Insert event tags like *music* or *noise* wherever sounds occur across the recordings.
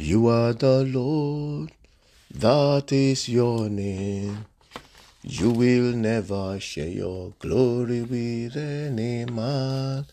You are the Lord, that is your name. You will never share your glory with any man.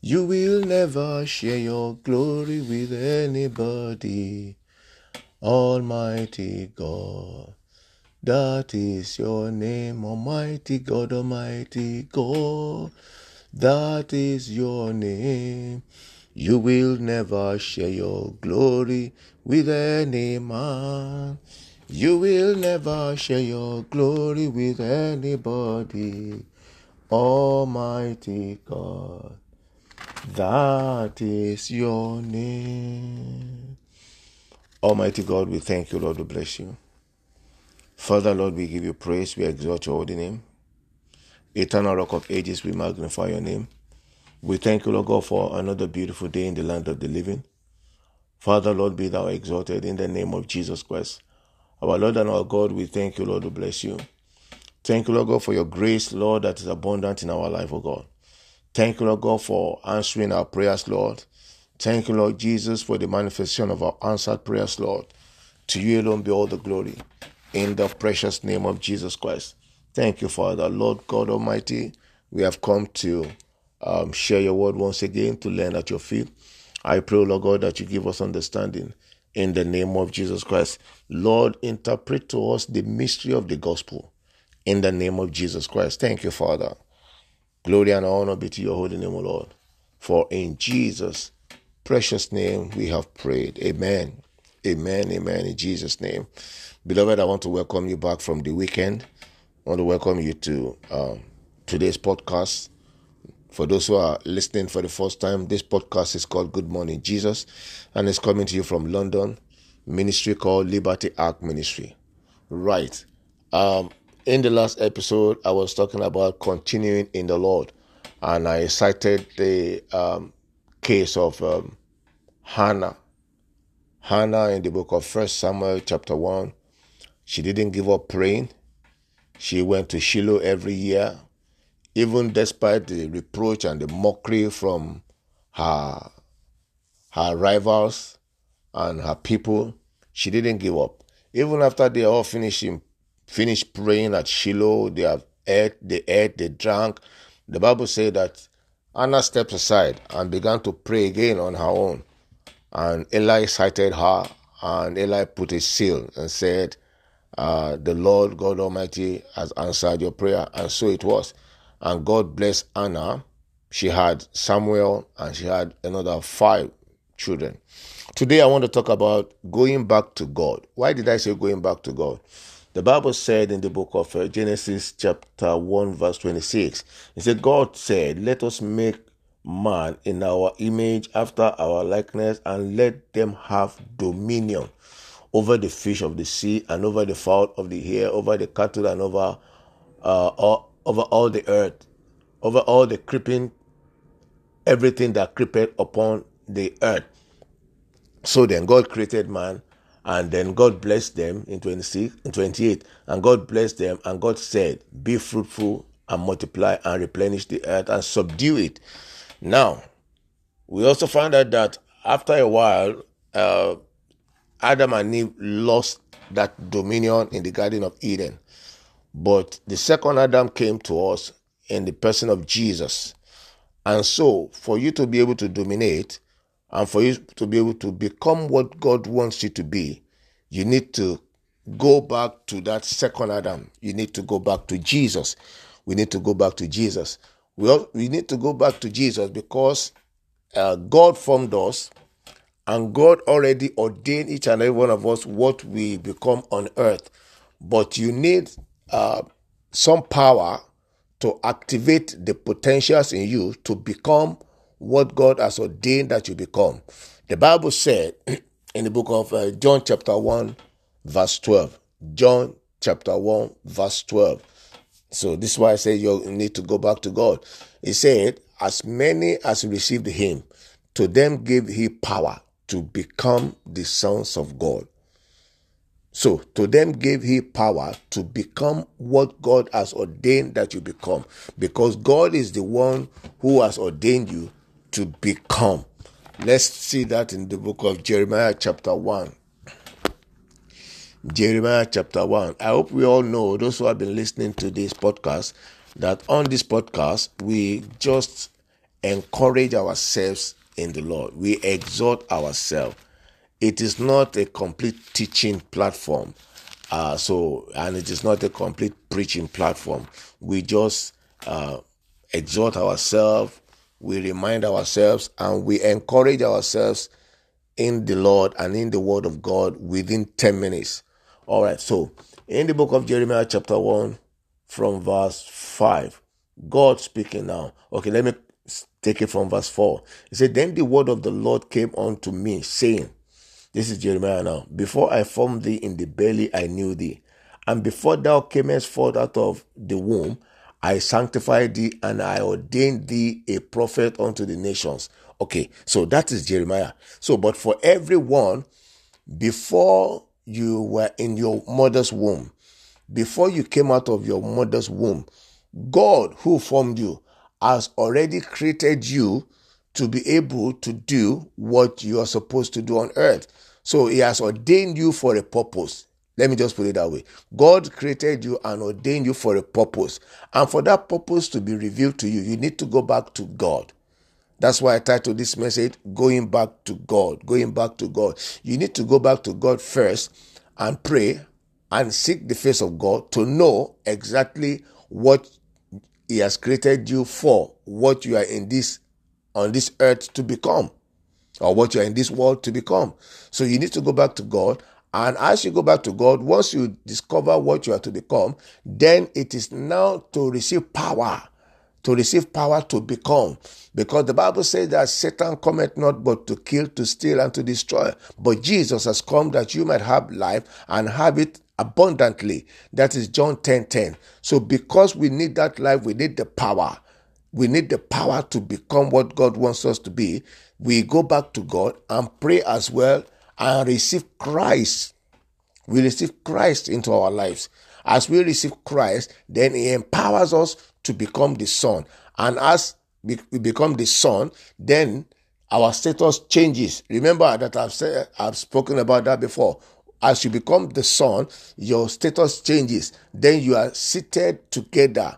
You will never share your glory with anybody. Almighty God, that is your name. Almighty God, Almighty God, that is your name. You will never share your glory with any man. You will never share your glory with anybody. Almighty God, that is your name. Almighty God, we thank you, Lord, we bless you. Father, Lord, we give you praise, we exalt your holy name. Eternal Rock of Ages, we magnify your name. We thank you, Lord God, for another beautiful day in the land of the living. Father, Lord, be thou exalted in the name of Jesus Christ. Our Lord and our God, we thank you, Lord, we bless you. Thank you, Lord God, for your grace, Lord, that is abundant in our life, O God. Thank you, Lord God, for answering our prayers, Lord. Thank you, Lord Jesus, for the manifestation of our answered prayers, Lord. To you alone be all the glory. In the precious name of Jesus Christ. Thank you, Father. Lord God Almighty, we have come to um, share your word once again to learn at your feet. I pray, Lord God, that you give us understanding in the name of Jesus Christ. Lord, interpret to us the mystery of the gospel in the name of Jesus Christ. Thank you, Father. Glory and honor be to your holy name, O Lord. For in Jesus' precious name we have prayed. Amen. Amen. Amen. In Jesus' name. Beloved, I want to welcome you back from the weekend. I want to welcome you to um, today's podcast. For those who are listening for the first time, this podcast is called Good Morning Jesus, and it's coming to you from London, ministry called Liberty Ark Ministry. Right. Um, in the last episode, I was talking about continuing in the Lord, and I cited the um, case of um, Hannah. Hannah in the book of First Samuel, chapter one. She didn't give up praying. She went to Shiloh every year even despite the reproach and the mockery from her her rivals and her people, she didn't give up. Even after they all finishing finished praying at Shiloh, they have ate, they ate, they drank. The Bible says that Anna stepped aside and began to pray again on her own. And Eli sighted her, and Eli put a seal and said, uh, The Lord God Almighty has answered your prayer. And so it was and God blessed Anna. She had Samuel and she had another five children. Today I want to talk about going back to God. Why did I say going back to God? The Bible said in the book of uh, Genesis, chapter 1, verse 26, it said, God said, Let us make man in our image after our likeness and let them have dominion over the fish of the sea and over the fowl of the air, over the cattle and over uh, all, over all the earth, over all the creeping, everything that creepeth upon the earth. So then God created man, and then God blessed them in 26 and 28, and God blessed them, and God said, Be fruitful and multiply and replenish the earth and subdue it. Now, we also found out that after a while, uh, Adam and Eve lost that dominion in the Garden of Eden. But the second Adam came to us in the person of Jesus. And so, for you to be able to dominate and for you to be able to become what God wants you to be, you need to go back to that second Adam. You need to go back to Jesus. We need to go back to Jesus. We, all, we need to go back to Jesus because uh, God formed us and God already ordained each and every one of us what we become on earth. But you need some power to activate the potentials in you to become what God has ordained that you become. The Bible said *clears throat* in the book of uh, John, chapter 1, verse 12. John, chapter 1, verse 12. So this is why I say you need to go back to God. He said, As many as received him, to them gave he power to become the sons of God. So to them gave he power to become what God has ordained that you become. Because God is the one who has ordained you to become. Let's see that in the book of Jeremiah, chapter 1. Jeremiah chapter 1. I hope we all know, those who have been listening to this podcast, that on this podcast, we just encourage ourselves in the Lord. We exhort ourselves. It is not a complete teaching platform. Uh, so, and it is not a complete preaching platform. We just uh, exhort ourselves, we remind ourselves, and we encourage ourselves in the Lord and in the Word of God within 10 minutes. All right, so in the book of Jeremiah, chapter 1, from verse 5, God speaking now. Okay, let me take it from verse 4. He said, Then the word of the Lord came unto me, saying, This is Jeremiah now. Before I formed thee in the belly, I knew thee. And before thou camest forth out of the womb, I sanctified thee and I ordained thee a prophet unto the nations. Okay, so that is Jeremiah. So, but for everyone, before you were in your mother's womb, before you came out of your mother's womb, God who formed you has already created you to be able to do what you are supposed to do on earth. So he has ordained you for a purpose. Let me just put it that way. God created you and ordained you for a purpose. And for that purpose to be revealed to you, you need to go back to God. That's why I titled this message, Going Back to God. Going Back to God. You need to go back to God first and pray and seek the face of God to know exactly what He has created you for, what you are in this on this earth to become, or what you are in this world to become. So you need to go back to God and as you go back to God, once you discover what you are to become, then it is now to receive power, to receive power to become. Because the Bible says that Satan cometh not but to kill, to steal, and to destroy. But Jesus has come that you might have life and have it abundantly. That is John 10 10. So because we need that life, we need the power. We need the power to become what God wants us to be. We go back to God and pray as well and receive Christ. We receive Christ into our lives. As we receive Christ, then He empowers us to become the Son. And as we become the Son, then our status changes. Remember that I've said I've spoken about that before. As you become the Son, your status changes. Then you are seated together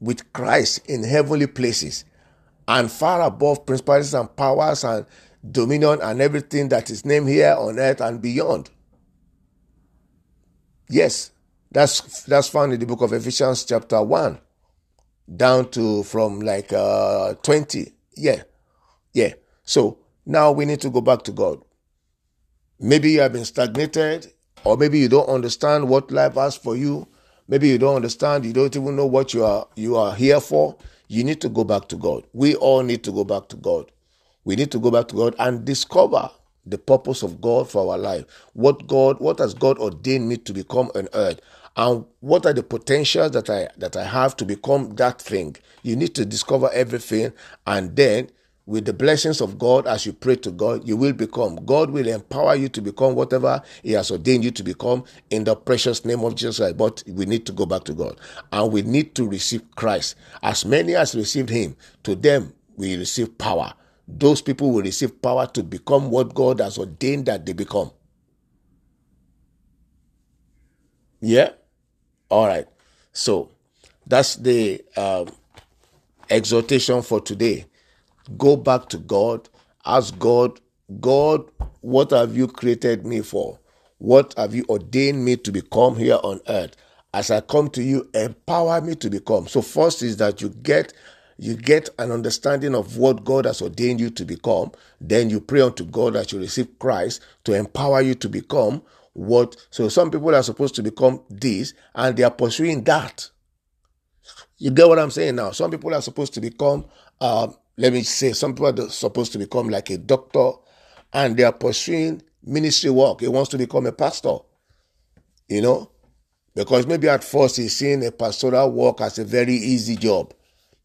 with Christ in heavenly places and far above principalities and powers and dominion and everything that is named here on earth and beyond. Yes, that's that's found in the book of Ephesians chapter 1 down to from like uh 20. Yeah. Yeah. So now we need to go back to God. Maybe you have been stagnated or maybe you don't understand what life has for you. Maybe you don't understand, you don't even know what you are you are here for. You need to go back to God. We all need to go back to God. We need to go back to God and discover the purpose of God for our life. What God, what has God ordained me to become on earth? And what are the potentials that I that I have to become that thing? You need to discover everything and then with the blessings of God as you pray to God, you will become. God will empower you to become whatever He has ordained you to become in the precious name of Jesus Christ. But we need to go back to God and we need to receive Christ. As many as received Him, to them we receive power those people will receive power to become what God has ordained that they become. Yeah? All right. So that's the um, exhortation for today. Go back to God. Ask God, God, what have you created me for? What have you ordained me to become here on earth? As I come to you, empower me to become. So, first is that you get you get an understanding of what God has ordained you to become, then you pray unto God that you receive Christ to empower you to become what. So some people are supposed to become this and they are pursuing that. You get what I'm saying now? Some people are supposed to become, uh, let me say, some people are supposed to become like a doctor and they are pursuing ministry work. He wants to become a pastor, you know, because maybe at first he's seeing a pastoral work as a very easy job.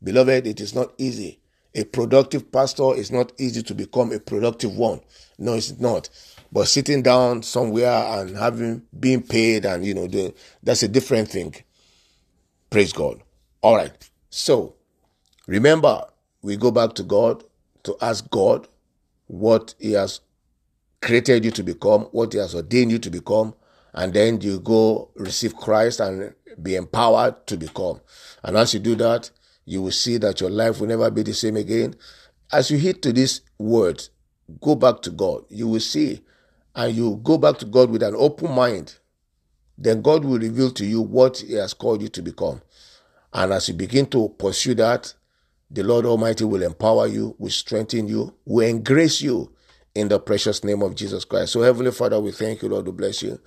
Beloved, it is not easy. A productive pastor is not easy to become a productive one. No, it's not. But sitting down somewhere and having being paid and you know that's a different thing. Praise God. All right. So remember, we go back to God to ask God what He has created you to become, what He has ordained you to become, and then you go receive Christ and be empowered to become. And as you do that, you will see that your life will never be the same again. As you hit to this word, go back to God. You will see, and you go back to God with an open mind. Then God will reveal to you what He has called you to become. And as you begin to pursue that, the Lord Almighty will empower you, will strengthen you, will engrace you in the precious name of Jesus Christ. So, Heavenly Father, we thank you, Lord, to bless you.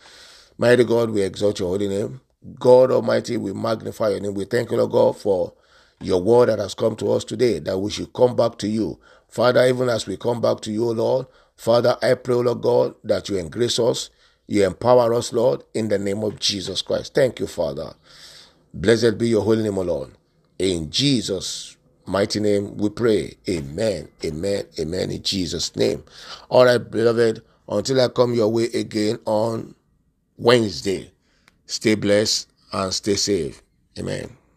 Mighty God, we exalt your holy name. God Almighty, we magnify your name. We thank you, Lord God, for your word that has come to us today, that we should come back to you. Father, even as we come back to you, Lord, Father, I pray, Lord God, that you engrace us, you empower us, Lord, in the name of Jesus Christ. Thank you, Father. Blessed be your holy name, Lord. In Jesus' mighty name we pray. Amen. Amen. Amen. In Jesus' name. All right, beloved, until I come your way again on Wednesday, stay blessed and stay safe. Amen.